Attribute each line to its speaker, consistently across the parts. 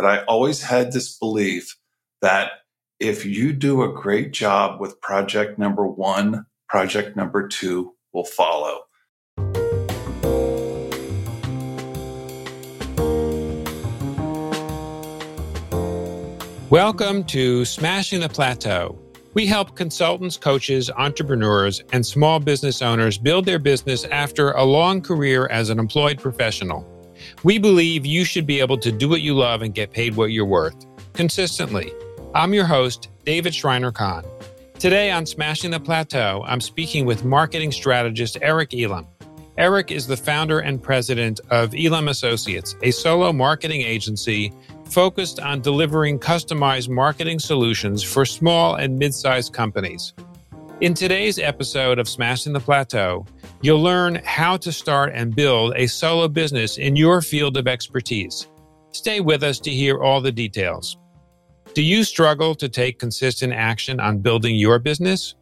Speaker 1: But I always had this belief that if you do a great job with project number one, project number two will follow.
Speaker 2: Welcome to Smashing the Plateau. We help consultants, coaches, entrepreneurs, and small business owners build their business after a long career as an employed professional. We believe you should be able to do what you love and get paid what you're worth consistently. I'm your host, David Shriner-Cahn. Today on Smashing the Plateau, I'm speaking with marketing strategist Eric Elam. Eric is the founder and president of Elam Associates, a solo marketing agency focused on delivering customized marketing solutions for small and mid sized companies. In today's episode of Smashing the Plateau, you'll learn how to start and build a solo business in your field of expertise. Stay with us to hear all the details. Do you struggle to take consistent action on building your business?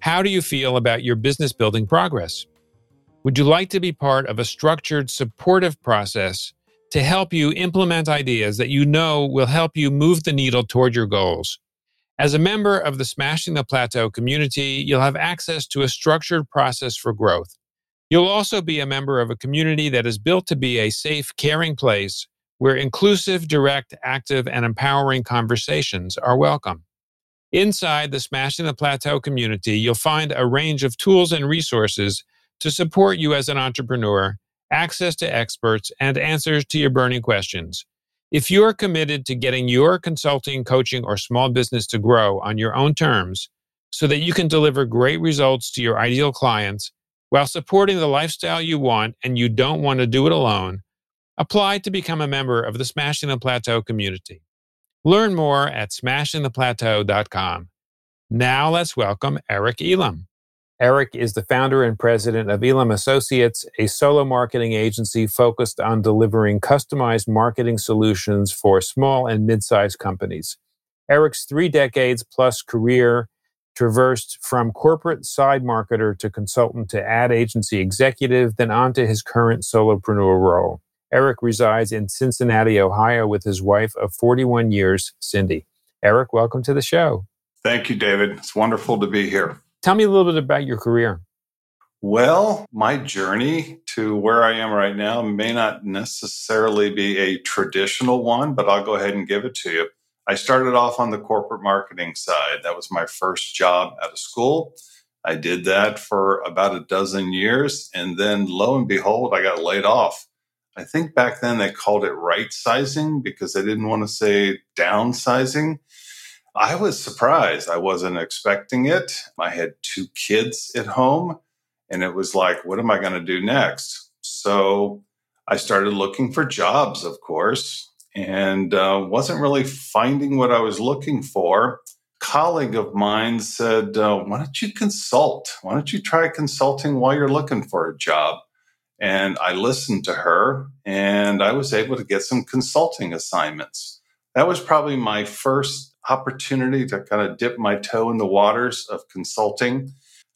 Speaker 2: How do you feel about your business building progress? Would you like to be part of a structured, supportive process to help you implement ideas that you know will help you move the needle toward your goals. As a member of the Smashing the Plateau community, you'll have access to a structured process for growth. You'll also be a member of a community that is built to be a safe, caring place where inclusive, direct, active, and empowering conversations are welcome. Inside the Smashing the Plateau community, you'll find a range of tools and resources to support you as an entrepreneur access to experts, and answers to your burning questions. If you are committed to getting your consulting, coaching, or small business to grow on your own terms so that you can deliver great results to your ideal clients while supporting the lifestyle you want and you don't want to do it alone, apply to become a member of the Smashing the Plateau community. Learn more at smashingtheplateau.com. Now let's welcome Eric Elam. Eric is the founder and president of Elam Associates, a solo marketing agency focused on delivering customized marketing solutions for small and mid sized companies. Eric's three decades plus career traversed from corporate side marketer to consultant to ad agency executive, then on to his current solopreneur role. Eric resides in Cincinnati, Ohio, with his wife of 41 years, Cindy. Eric, welcome to the show.
Speaker 1: Thank you, David. It's wonderful to be here.
Speaker 2: Tell me a little bit about your career.
Speaker 1: Well, my journey to where I am right now may not necessarily be a traditional one, but I'll go ahead and give it to you. I started off on the corporate marketing side. That was my first job at a school. I did that for about a dozen years. And then lo and behold, I got laid off. I think back then they called it right sizing because they didn't want to say downsizing. I was surprised. I wasn't expecting it. I had two kids at home, and it was like, what am I going to do next? So I started looking for jobs, of course, and uh, wasn't really finding what I was looking for. A colleague of mine said, uh, Why don't you consult? Why don't you try consulting while you're looking for a job? And I listened to her, and I was able to get some consulting assignments. That was probably my first opportunity to kind of dip my toe in the waters of consulting.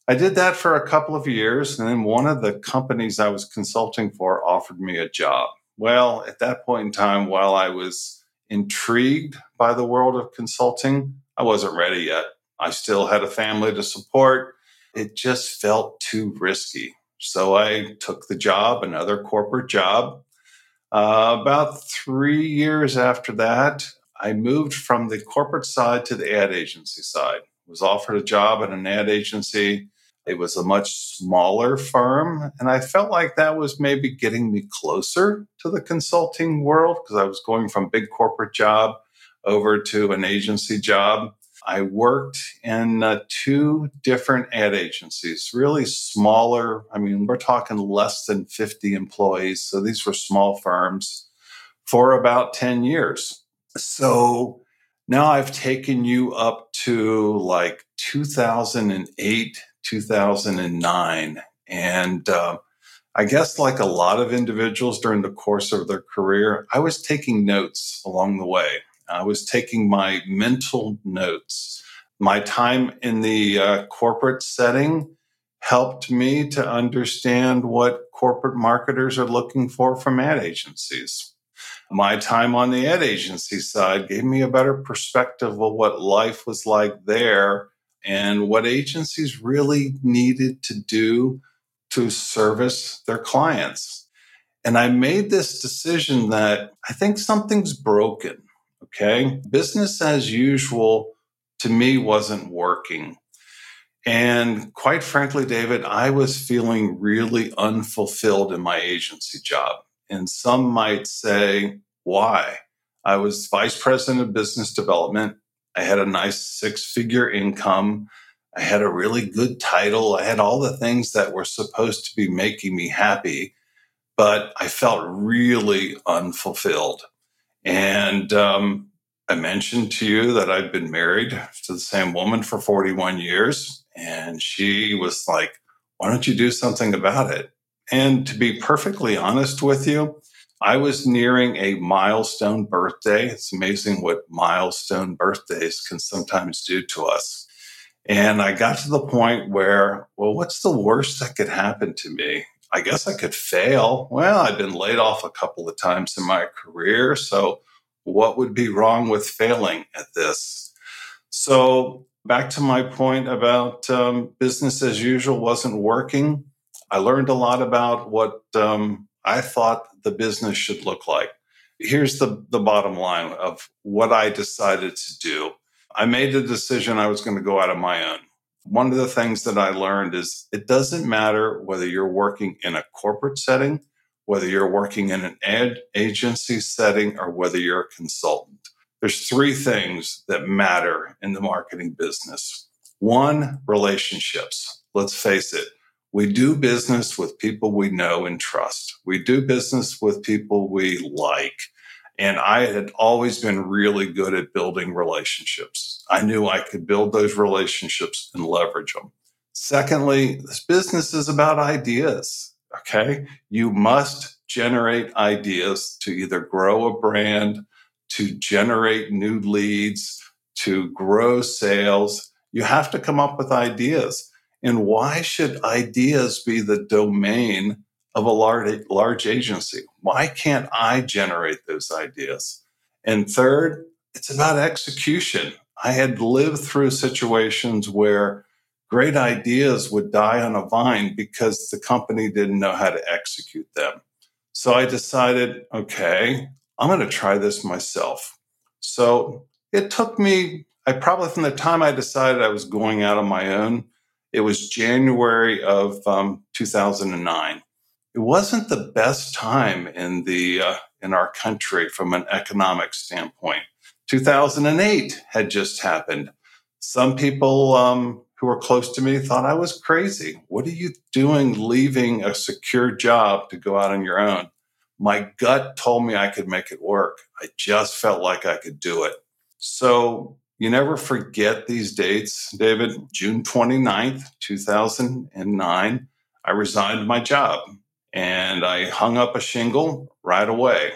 Speaker 1: I did that for a couple of years, and then one of the companies I was consulting for offered me a job. Well, at that point in time, while I was intrigued by the world of consulting, I wasn't ready yet. I still had a family to support. It just felt too risky. So I took the job, another corporate job. Uh, about three years after that, I moved from the corporate side to the ad agency side. Was offered a job at an ad agency. It was a much smaller firm, and I felt like that was maybe getting me closer to the consulting world because I was going from big corporate job over to an agency job. I worked in uh, two different ad agencies, really smaller. I mean, we're talking less than 50 employees. So these were small firms for about 10 years. So now I've taken you up to like 2008, 2009. And uh, I guess, like a lot of individuals during the course of their career, I was taking notes along the way. I was taking my mental notes. My time in the uh, corporate setting helped me to understand what corporate marketers are looking for from ad agencies. My time on the ad agency side gave me a better perspective of what life was like there and what agencies really needed to do to service their clients. And I made this decision that I think something's broken. Okay. Business as usual to me wasn't working. And quite frankly, David, I was feeling really unfulfilled in my agency job. And some might say, why? I was vice president of business development. I had a nice six figure income. I had a really good title. I had all the things that were supposed to be making me happy, but I felt really unfulfilled. And um, I mentioned to you that I'd been married to the same woman for 41 years. And she was like, why don't you do something about it? And to be perfectly honest with you, I was nearing a milestone birthday. It's amazing what milestone birthdays can sometimes do to us. And I got to the point where, well, what's the worst that could happen to me? I guess I could fail. Well, I've been laid off a couple of times in my career. So, what would be wrong with failing at this? So, back to my point about um, business as usual wasn't working. I learned a lot about what um, I thought the business should look like. Here's the, the bottom line of what I decided to do. I made the decision I was going to go out on my own. One of the things that I learned is it doesn't matter whether you're working in a corporate setting, whether you're working in an ad agency setting, or whether you're a consultant. There's three things that matter in the marketing business. One, relationships. Let's face it, we do business with people we know and trust. We do business with people we like. And I had always been really good at building relationships. I knew I could build those relationships and leverage them. Secondly, this business is about ideas. Okay. You must generate ideas to either grow a brand, to generate new leads, to grow sales. You have to come up with ideas. And why should ideas be the domain of a large, large agency? Why can't I generate those ideas? And third, it's about execution. I had lived through situations where great ideas would die on a vine because the company didn't know how to execute them. So I decided, okay, I'm going to try this myself. So it took me, I probably from the time I decided I was going out on my own, it was January of um, 2009. It wasn't the best time in the uh, in our country from an economic standpoint. 2008 had just happened. Some people um, who were close to me thought I was crazy. What are you doing leaving a secure job to go out on your own? My gut told me I could make it work. I just felt like I could do it. So you never forget these dates, David. June 29th, 2009, I resigned my job and I hung up a shingle right away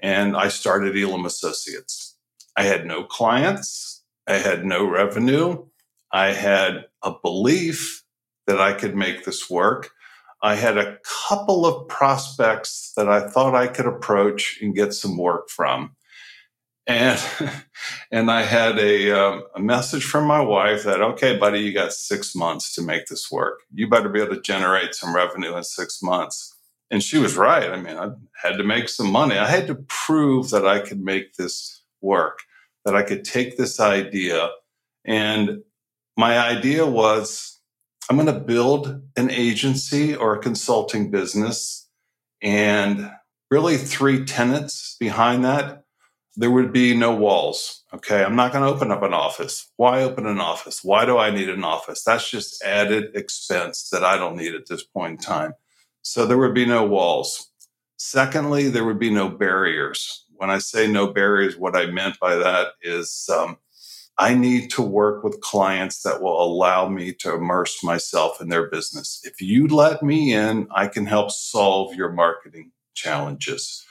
Speaker 1: and I started Elam Associates. I had no clients, I had no revenue, I had a belief that I could make this work. I had a couple of prospects that I thought I could approach and get some work from. And, and I had a, um, a message from my wife that, okay, buddy, you got six months to make this work. You better be able to generate some revenue in six months. And she was right. I mean, I had to make some money. I had to prove that I could make this work, that I could take this idea. And my idea was I'm going to build an agency or a consulting business. And really, three tenets behind that there would be no walls. Okay. I'm not going to open up an office. Why open an office? Why do I need an office? That's just added expense that I don't need at this point in time. So there would be no walls. Secondly, there would be no barriers. When I say no barriers, what I meant by that is um, I need to work with clients that will allow me to immerse myself in their business. If you let me in, I can help solve your marketing challenges.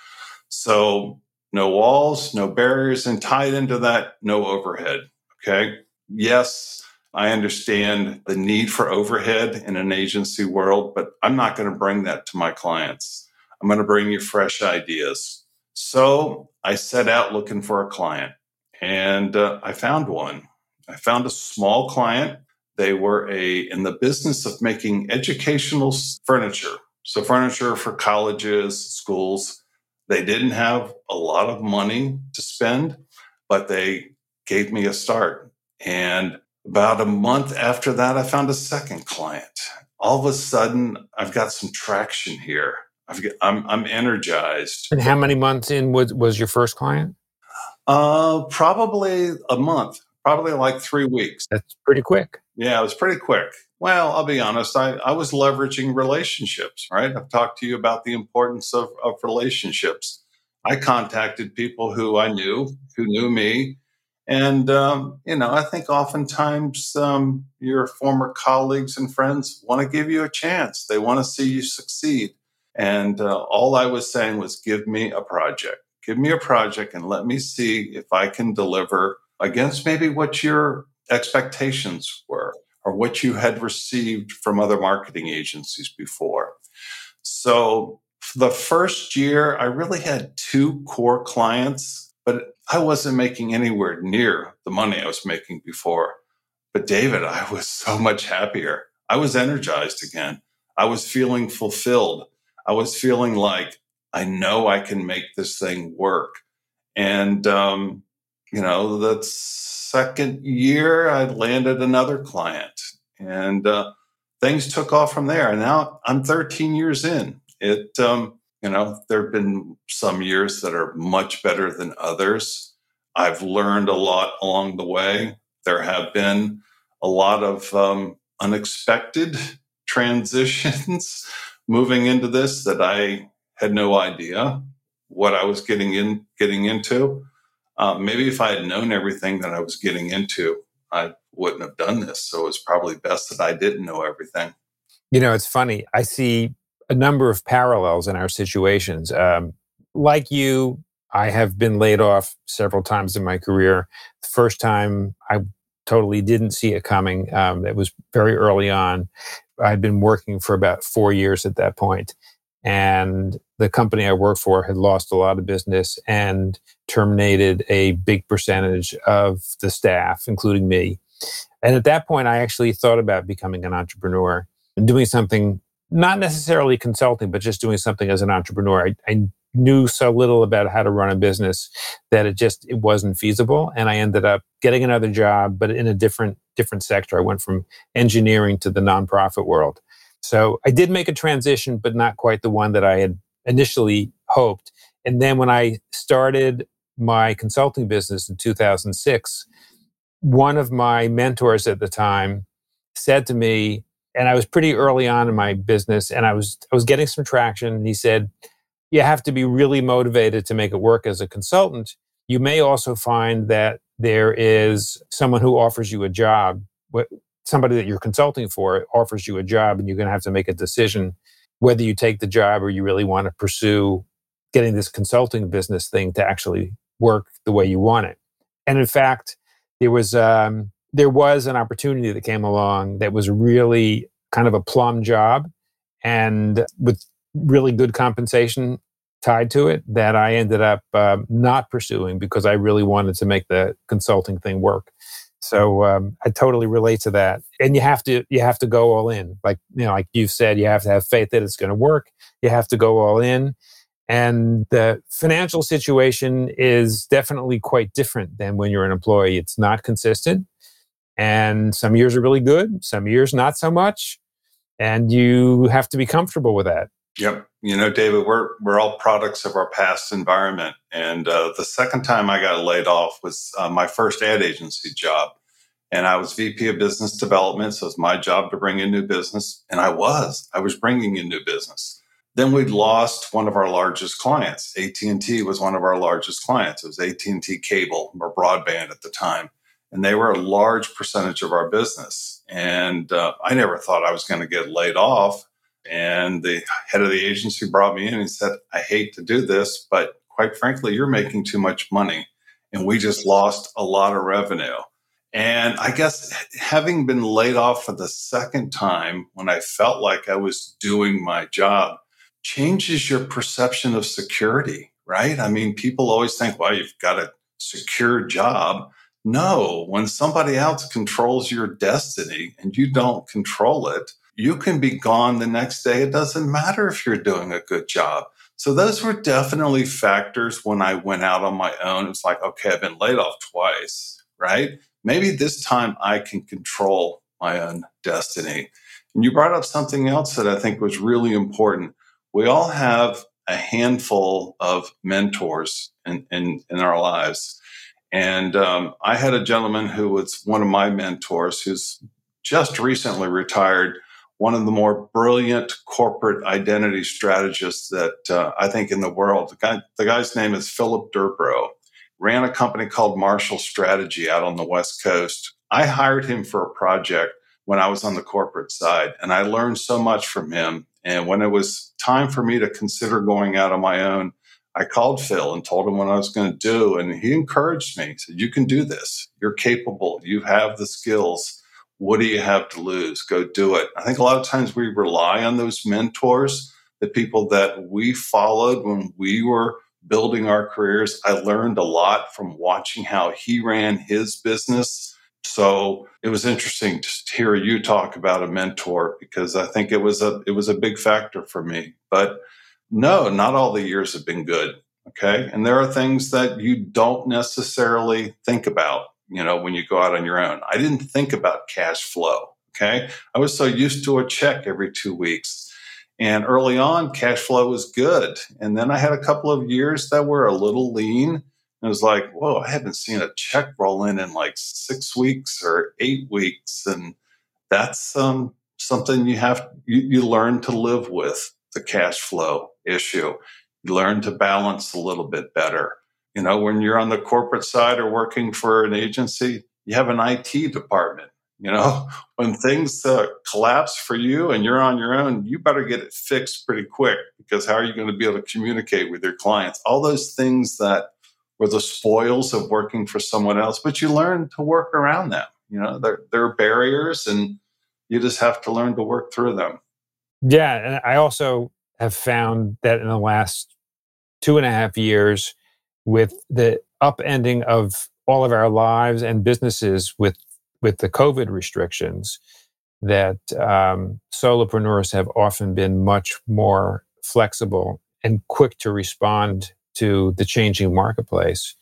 Speaker 1: So, no walls, no barriers, and tied into that, no overhead. Okay. Yes, I understand the need for overhead in an agency world, but I'm not going to bring that to my clients. I'm going to bring you fresh ideas. So I set out looking for a client and uh, I found one. I found a small client. They were a in the business of making educational furniture. So furniture for colleges, schools. They didn't have a lot of money to spend, but they gave me a start. And about a month after that, I found a second client. All of a sudden, I've got some traction here. I've got, I'm, I'm energized.
Speaker 2: And how many months in was, was your first client?
Speaker 1: Uh, probably a month, probably like three weeks.
Speaker 2: That's pretty quick.
Speaker 1: Yeah, it was pretty quick. Well, I'll be honest, I, I was leveraging relationships, right? I've talked to you about the importance of, of relationships. I contacted people who I knew, who knew me, and, um, you know, I think oftentimes um, your former colleagues and friends want to give you a chance. They want to see you succeed. And uh, all I was saying was, give me a project. Give me a project and let me see if I can deliver against maybe what your expectations were or what you had received from other marketing agencies before. So, the first year, I really had two core clients, but I wasn't making anywhere near the money I was making before. But David, I was so much happier. I was energized again. I was feeling fulfilled. I was feeling like I know I can make this thing work. And, um, you know, the second year, I landed another client and uh, things took off from there. And now I'm 13 years in. It, um, you know, there have been some years that are much better than others. I've learned a lot along the way. There have been a lot of um, unexpected transitions moving into this that I had no idea what I was getting in getting into. Uh, maybe if I had known everything that I was getting into, I wouldn't have done this. So it's probably best that I didn't know everything.
Speaker 2: You know, it's funny. I see a number of parallels in our situations. Um, like you, I have been laid off several times in my career. The first time I totally didn't see it coming. Um, it was very early on. I'd been working for about four years at that point, and the company I worked for had lost a lot of business and terminated a big percentage of the staff, including me. And at that point, I actually thought about becoming an entrepreneur and doing something not necessarily consulting, but just doing something as an entrepreneur. I, I, knew so little about how to run a business that it just it wasn't feasible, and I ended up getting another job, but in a different different sector. I went from engineering to the nonprofit world. So I did make a transition, but not quite the one that I had initially hoped. And then when I started my consulting business in 2006, one of my mentors at the time said to me, and I was pretty early on in my business and I was I was getting some traction and he said you have to be really motivated to make it work as a consultant you may also find that there is someone who offers you a job somebody that you're consulting for offers you a job and you're going to have to make a decision whether you take the job or you really want to pursue getting this consulting business thing to actually work the way you want it and in fact there was um, there was an opportunity that came along that was really kind of a plum job and with really good compensation tied to it that I ended up uh, not pursuing because I really wanted to make the consulting thing work. So um, I totally relate to that. And you have to you have to go all in. Like you know, like you've said, you have to have faith that it's going to work. You have to go all in. And the financial situation is definitely quite different than when you're an employee. It's not consistent. And some years are really good, some years not so much. And you have to be comfortable with that.
Speaker 1: Yep. You know, David, we're we're all products of our past environment. And uh, the second time I got laid off was uh, my first ad agency job, and I was VP of Business Development. So it's my job to bring in new business, and I was I was bringing in new business. Then we'd lost one of our largest clients. AT and T was one of our largest clients. It was AT and T Cable or broadband at the time and they were a large percentage of our business. And uh, I never thought I was going to get laid off. And the head of the agency brought me in and said, I hate to do this, but quite frankly, you're making too much money. And we just lost a lot of revenue. And I guess having been laid off for the second time when I felt like I was doing my job changes your perception of security, right? I mean, people always think, well, you've got a secure job. No, when somebody else controls your destiny and you don't control it, you can be gone the next day. It doesn't matter if you're doing a good job. So those were definitely factors when I went out on my own. It's like, okay, I've been laid off twice, right? Maybe this time I can control my own destiny. And you brought up something else that I think was really important. We all have a handful of mentors in, in, in our lives. And um, I had a gentleman who was one of my mentors who's just recently retired, one of the more brilliant corporate identity strategists that uh, I think in the world. The, guy, the guy's name is Philip Durbrow. Ran a company called Marshall Strategy out on the West Coast. I hired him for a project when I was on the corporate side, and I learned so much from him. And when it was time for me to consider going out on my own, I called Phil and told him what I was going to do. And he encouraged me. He said, You can do this. You're capable. You have the skills. What do you have to lose? Go do it. I think a lot of times we rely on those mentors, the people that we followed when we were building our careers. I learned a lot from watching how he ran his business. So it was interesting to hear you talk about a mentor because I think it was a it was a big factor for me. But no, not all the years have been good. Okay. And there are things that you don't necessarily think about, you know, when you go out on your own. I didn't think about cash flow. Okay. I was so used to a check every two weeks. And early on, cash flow was good. And then I had a couple of years that were a little lean. It was like, whoa, I haven't seen a check roll in in like six weeks or eight weeks. And that's um, something you have, you, you learn to live with the cash flow issue. You learn to balance a little bit better. You know, when you're on the corporate side or working for an agency, you have an IT department. You know, when things uh, collapse for you and you're on your own, you better get it fixed pretty quick because how are you going to be able to communicate with your clients? All those things that were the spoils of working for someone else, but you learn to work around them. You know, are barriers and you just have to learn to work through them.
Speaker 2: Yeah. And I also have found that in the last two and a half years, with the upending of all of our lives and businesses with with the COVID restrictions, that um, solopreneurs have often been much more flexible and quick to respond to the changing marketplace,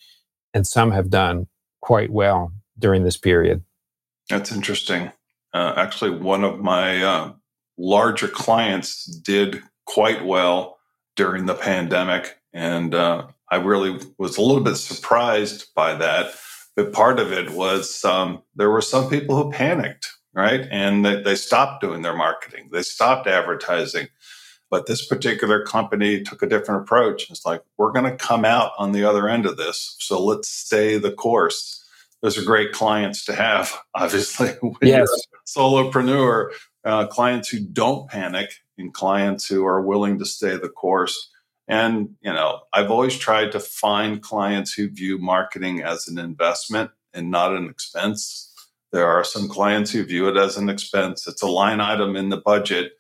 Speaker 2: and some have done quite well during this period.
Speaker 1: That's interesting. Uh, actually, one of my uh, larger clients did quite well during the pandemic. And uh, I really was a little bit surprised by that. But part of it was um, there were some people who panicked, right? And they, they stopped doing their marketing, they stopped advertising. But this particular company took a different approach. It's like, we're going to come out on the other end of this. So let's stay the course. Those are great clients to have, obviously. When
Speaker 2: yes.
Speaker 1: you're a solopreneur, uh, clients who don't panic and clients who are willing to stay the course. And, you know, I've always tried to find clients who view marketing as an investment and not an expense. There are some clients who view it as an expense. It's a line item in the budget,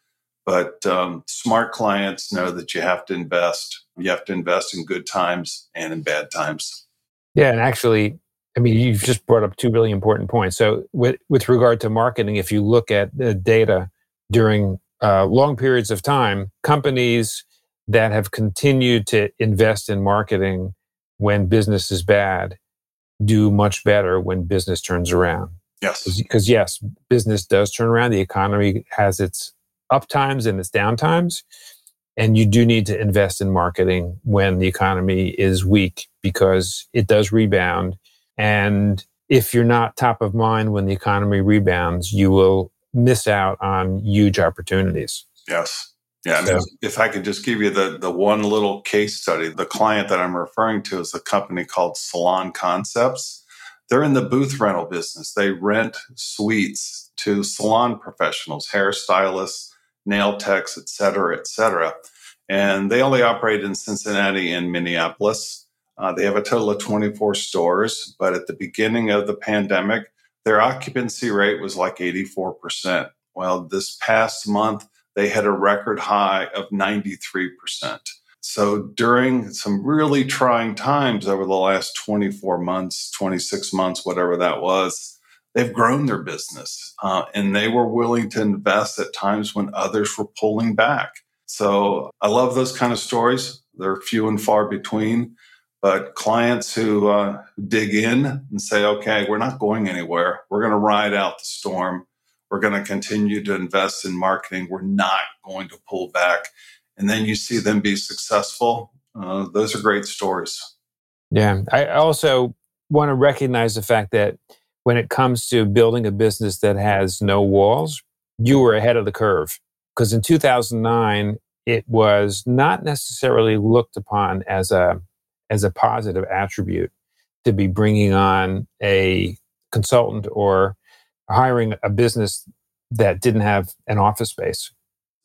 Speaker 1: but um, smart clients know that you have to invest. You have to invest in good times and in bad times.
Speaker 2: Yeah, and actually, I mean, you've just brought up two really important points. So, with with regard to marketing, if you look at the data during uh, long periods of time, companies that have continued to invest in marketing when business is bad do much better when business turns around.
Speaker 1: Yes.
Speaker 2: Because, yes, business does turn around. The economy has its up times and its down times. And you do need to invest in marketing when the economy is weak because it does rebound. And if you're not top of mind when the economy rebounds, you will miss out on huge opportunities.
Speaker 1: Yes. Yeah. I mean, if I could just give you the, the one little case study, the client that I'm referring to is a company called Salon Concepts. They're in the booth rental business. They rent suites to salon professionals, hairstylists, nail techs, et cetera, et cetera. And they only operate in Cincinnati and Minneapolis. Uh, they have a total of 24 stores, but at the beginning of the pandemic, their occupancy rate was like 84%. Well, this past month, they had a record high of 93%. So during some really trying times over the last 24 months, 26 months, whatever that was, they've grown their business uh, and they were willing to invest at times when others were pulling back. So I love those kind of stories. They're few and far between, but clients who uh, dig in and say, okay, we're not going anywhere. We're going to ride out the storm. We're going to continue to invest in marketing. We're not going to pull back and then you see them be successful. Uh, those are great stories.
Speaker 2: Yeah. I also want to recognize the fact that when it comes to building a business that has no walls, you were ahead of the curve. Because in 2009, it was not necessarily looked upon as a as a positive attribute to be bringing on a consultant or hiring a business that didn't have an office space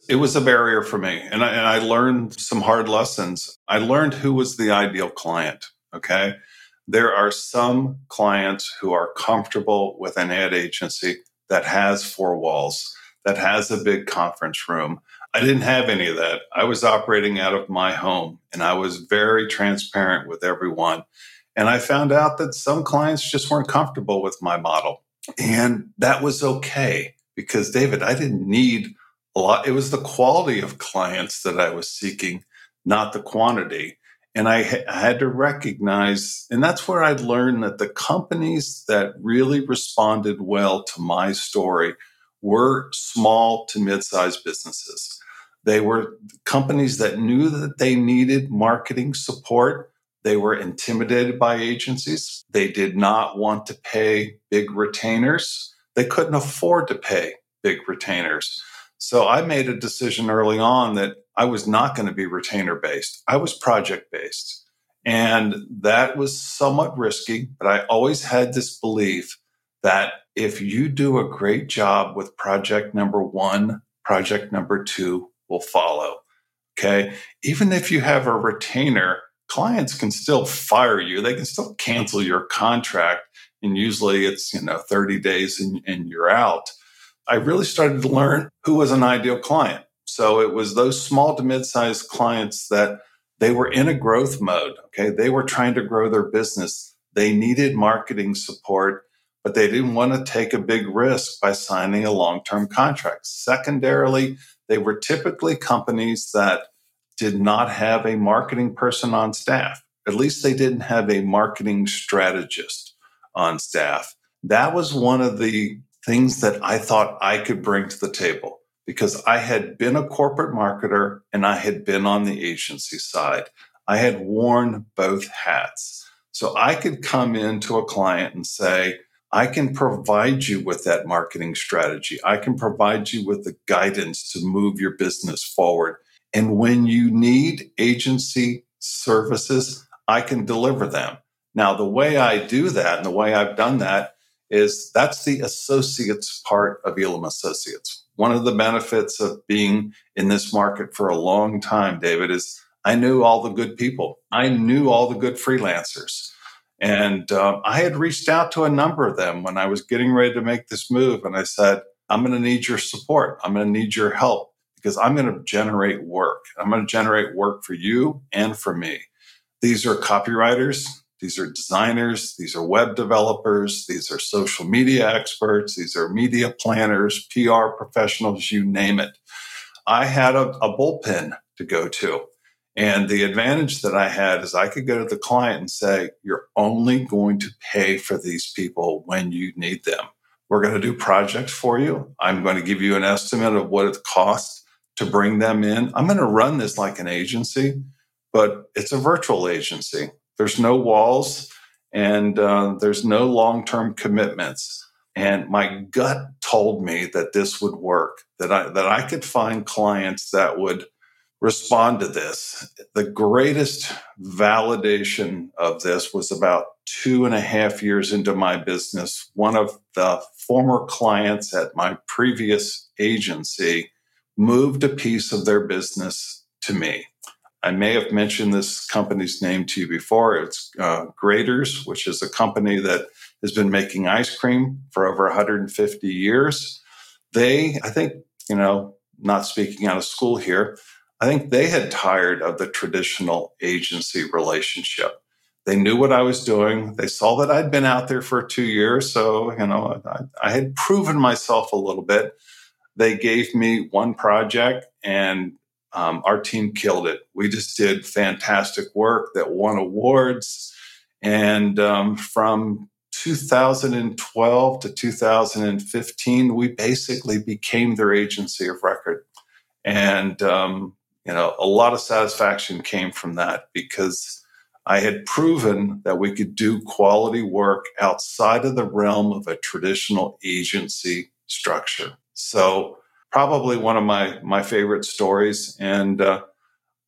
Speaker 1: it was a barrier for me. And I, and I learned some hard lessons. I learned who was the ideal client. Okay. There are some clients who are comfortable with an ad agency that has four walls, that has a big conference room. I didn't have any of that. I was operating out of my home and I was very transparent with everyone. And I found out that some clients just weren't comfortable with my model. And that was okay because, David, I didn't need a lot. It was the quality of clients that I was seeking, not the quantity. And I, ha- I had to recognize, and that's where I'd learned that the companies that really responded well to my story were small to mid sized businesses. They were companies that knew that they needed marketing support. They were intimidated by agencies. They did not want to pay big retainers. They couldn't afford to pay big retainers. So I made a decision early on that I was not going to be retainer based. I was project based. And that was somewhat risky, but I always had this belief that if you do a great job with project number one, project number two will follow. Okay. Even if you have a retainer, clients can still fire you. They can still cancel your contract. And usually it's, you know, 30 days and, and you're out. I really started to learn who was an ideal client. So it was those small to mid-sized clients that they were in a growth mode. Okay. They were trying to grow their business. They needed marketing support, but they didn't want to take a big risk by signing a long-term contract. Secondarily, they were typically companies that did not have a marketing person on staff. At least they didn't have a marketing strategist on staff. That was one of the things that I thought I could bring to the table because I had been a corporate marketer and I had been on the agency side. I had worn both hats. So I could come into a client and say, I can provide you with that marketing strategy. I can provide you with the guidance to move your business forward. And when you need agency services, I can deliver them. Now, the way I do that and the way I've done that is that's the associates part of Elam Associates. One of the benefits of being in this market for a long time, David, is I knew all the good people. I knew all the good freelancers. And uh, I had reached out to a number of them when I was getting ready to make this move. And I said, I'm going to need your support. I'm going to need your help because I'm going to generate work. I'm going to generate work for you and for me. These are copywriters, these are designers, these are web developers, these are social media experts, these are media planners, PR professionals, you name it. I had a, a bullpen to go to. And the advantage that I had is I could go to the client and say, You're only going to pay for these people when you need them. We're going to do projects for you. I'm going to give you an estimate of what it costs to bring them in. I'm going to run this like an agency, but it's a virtual agency. There's no walls and uh, there's no long term commitments. And my gut told me that this would work, that I, that I could find clients that would respond to this. The greatest validation of this was about two and a half years into my business. One of the former clients at my previous agency moved a piece of their business to me. I may have mentioned this company's name to you before. It's uh, Graeter's, which is a company that has been making ice cream for over 150 years. They, I think, you know, not speaking out of school here, I think they had tired of the traditional agency relationship. They knew what I was doing. They saw that I'd been out there for two years. So, you know, I, I had proven myself a little bit. They gave me one project and um, our team killed it. We just did fantastic work that won awards. And um, from 2012 to 2015, we basically became their agency of record. And, um, you know, a lot of satisfaction came from that because I had proven that we could do quality work outside of the realm of a traditional agency structure. So, probably one of my my favorite stories. And uh,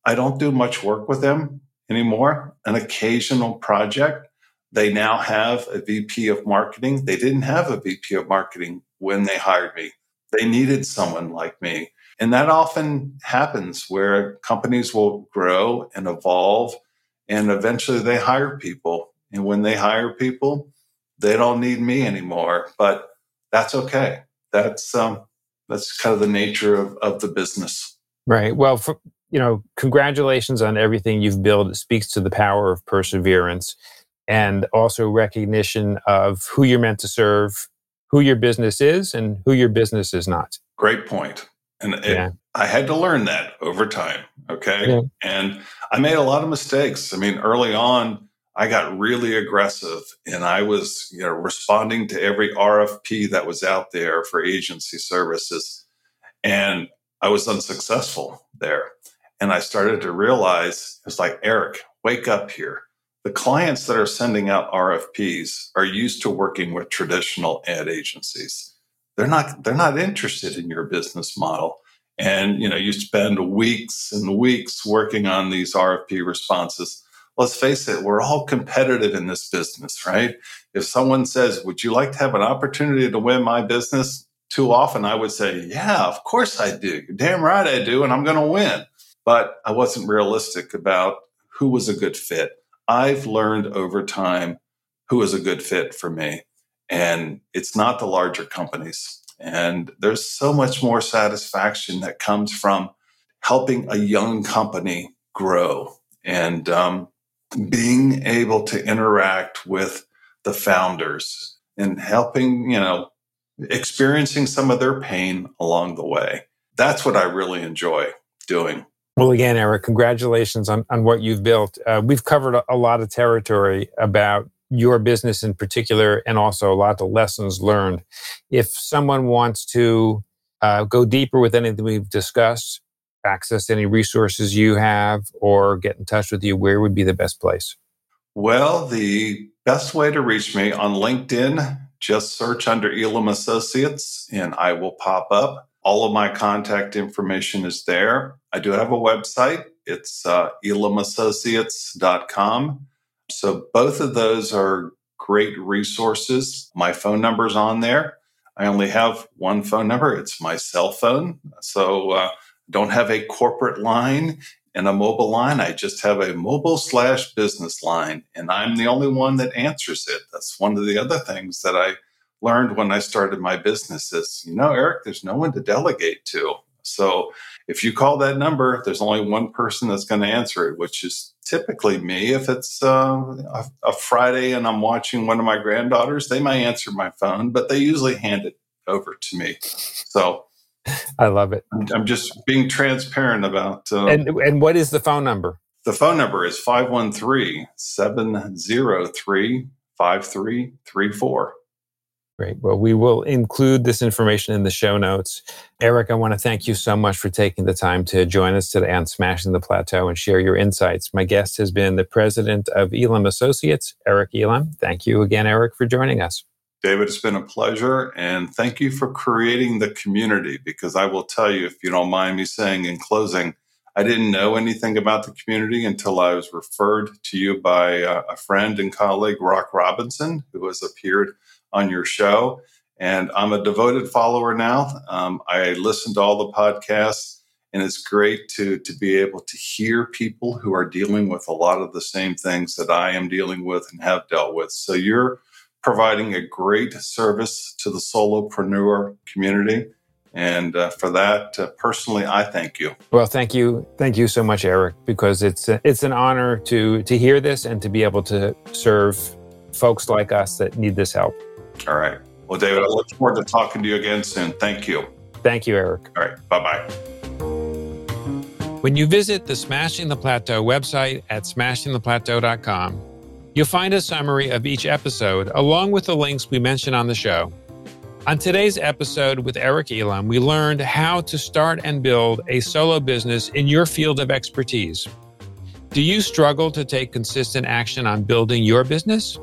Speaker 1: I don't do much work with them anymore. An occasional project. They now have a VP of marketing. They didn't have a VP of marketing when they hired me. They needed someone like me. And that often happens where companies will grow and evolve and eventually they hire people. And when they hire people, they don't need me anymore. But that's okay. That's um, that's kind of the nature of, of the business.
Speaker 2: Right. Well, for, you know, congratulations on everything you've built. It speaks to the power of perseverance and also recognition of who you're meant to serve, who your business is, and who your business is not.
Speaker 1: Great point. And it, yeah. I had to learn that over time. Okay. Yeah. And I made a lot of mistakes. I mean, early on, I got really aggressive and I was, you know, responding to every RFP that was out there for agency services. And I was unsuccessful there. And I started to realize it's like, Eric, wake up here. The clients that are sending out RFPs are used to working with traditional ad agencies. They're not, they're not interested in your business model. And, you know, you spend weeks and weeks working on these RFP responses let's face it, we're all competitive in this business, right? If someone says, Would you like to have an opportunity to win my business? Too often I would say, Yeah, of course I do. You're damn right I do, and I'm going to win. But I wasn't realistic about who was a good fit. I've learned over time who is a good fit for me. And it's not the larger companies. And there's so much more satisfaction that comes from helping a young company grow. And um, being able to interact with the founders and helping, you know, experiencing some of their pain along the way. That's what I really enjoy doing.
Speaker 2: Well, again, Eric, congratulations on, on what you've built. Uh, we've covered a, a, lot of territory about your business in particular and also a lot of lessons learned. If someone wants to uh, go deeper with anything we've discussed, access any resources you have or get in touch with you, where would be the best place?
Speaker 1: Well, the best way to reach me on LinkedIn, just search under Elam Associates and I will pop up. All of my contact information is there. I do have a website. It's uh, elamassociates.com. So both of those are great resources. My phone number's on there. I only have one phone number. It's my cell phone. So uh, don't have a corporate line and a mobile line. I just have a mobile slash business line, and I'm the only one that answers it. That's one of the other things that I learned when I started my business is, you know, Eric, there's no one to delegate to. So if you call that number, there's only one person that's going to answer it, which is typically me. If it's uh, a, a Friday and I'm watching one of my granddaughters, they might answer my phone, but they usually hand it over to me. So
Speaker 2: I love it.
Speaker 1: I'm just being transparent about.
Speaker 2: Uh, and and what is the phone number?
Speaker 1: The phone number is 513 703 5334.
Speaker 2: Great. Well, we will include this information in the show notes. Eric, I want to thank you so much for taking the time to join us today on Smashing the Plateau and share your insights. My guest has been the president of Elam Associates, Eric Elam. Thank you again, Eric, for joining us.
Speaker 1: David, it's been a pleasure. And thank you for creating the community because I will tell you, if you don't mind me saying in closing, I didn't know anything about the community until I was referred to you by a friend and colleague, Rock Robinson, who has appeared on your show. And I'm a devoted follower now. Um, I listen to all the podcasts, and it's great to, to be able to hear people who are dealing with a lot of the same things that I am dealing with and have dealt with. So you're providing a great service to the solopreneur community. And uh, for that, uh, personally, I thank you.
Speaker 2: Well, thank you, thank you so much, Eric, because it's a, it's an honor to to hear this and to be able to serve folks like us that need this help.
Speaker 1: All right. Well, David, I look forward to talking to you again soon. Thank you.
Speaker 2: Thank you, Eric.
Speaker 1: All right. Bye bye.
Speaker 2: When you visit the Smashing the Plateau website at smashingtheplateau.com, you'll find a summary of each episode along with the links we mention on the show. On today's episode with Eric Elam, we learned how to start and build a solo business in your field of expertise. Do you struggle to take consistent action on building your business?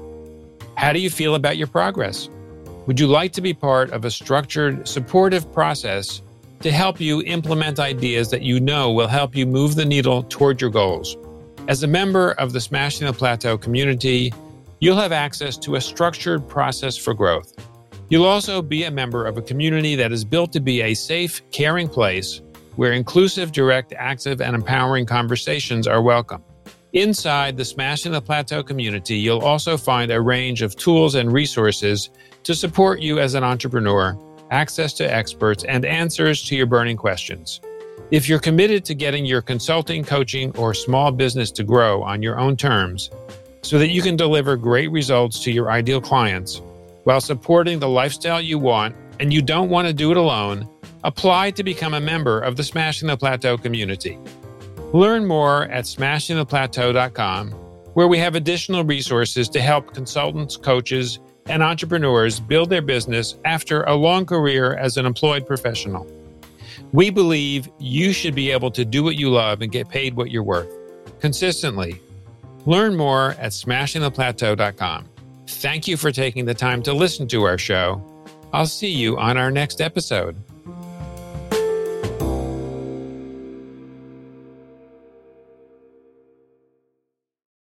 Speaker 2: How do you feel about your progress? Would you like to be part of a structured, supportive process to help you implement ideas that you know will help you move the needle toward your goals? As a member of the Smashing the Plateau community, you'll have access to a structured process for growth. You'll also be a member of a community that is built to be a safe, caring place where inclusive, direct, active, and empowering conversations are welcome. Inside the Smashing the Plateau community, you'll also find a range of tools and resources to support you as an entrepreneur, access to experts, and answers to your burning questions. If you're committed to getting your consulting, coaching, or small business to grow on your own terms so that you can deliver great results to your ideal clients, while supporting the lifestyle you want and you don't want to do it alone, apply to become a member of the Smashing the Plateau community. Learn more at smashingtheplateau.com, where we have additional resources to help consultants, coaches, and entrepreneurs build their business after a long career as an employed professional. We believe you should be able to do what you love and get paid what you're worth consistently. Learn more at smashingtheplateau.com. Thank you for taking the time to listen to our show. I'll see you on our next episode.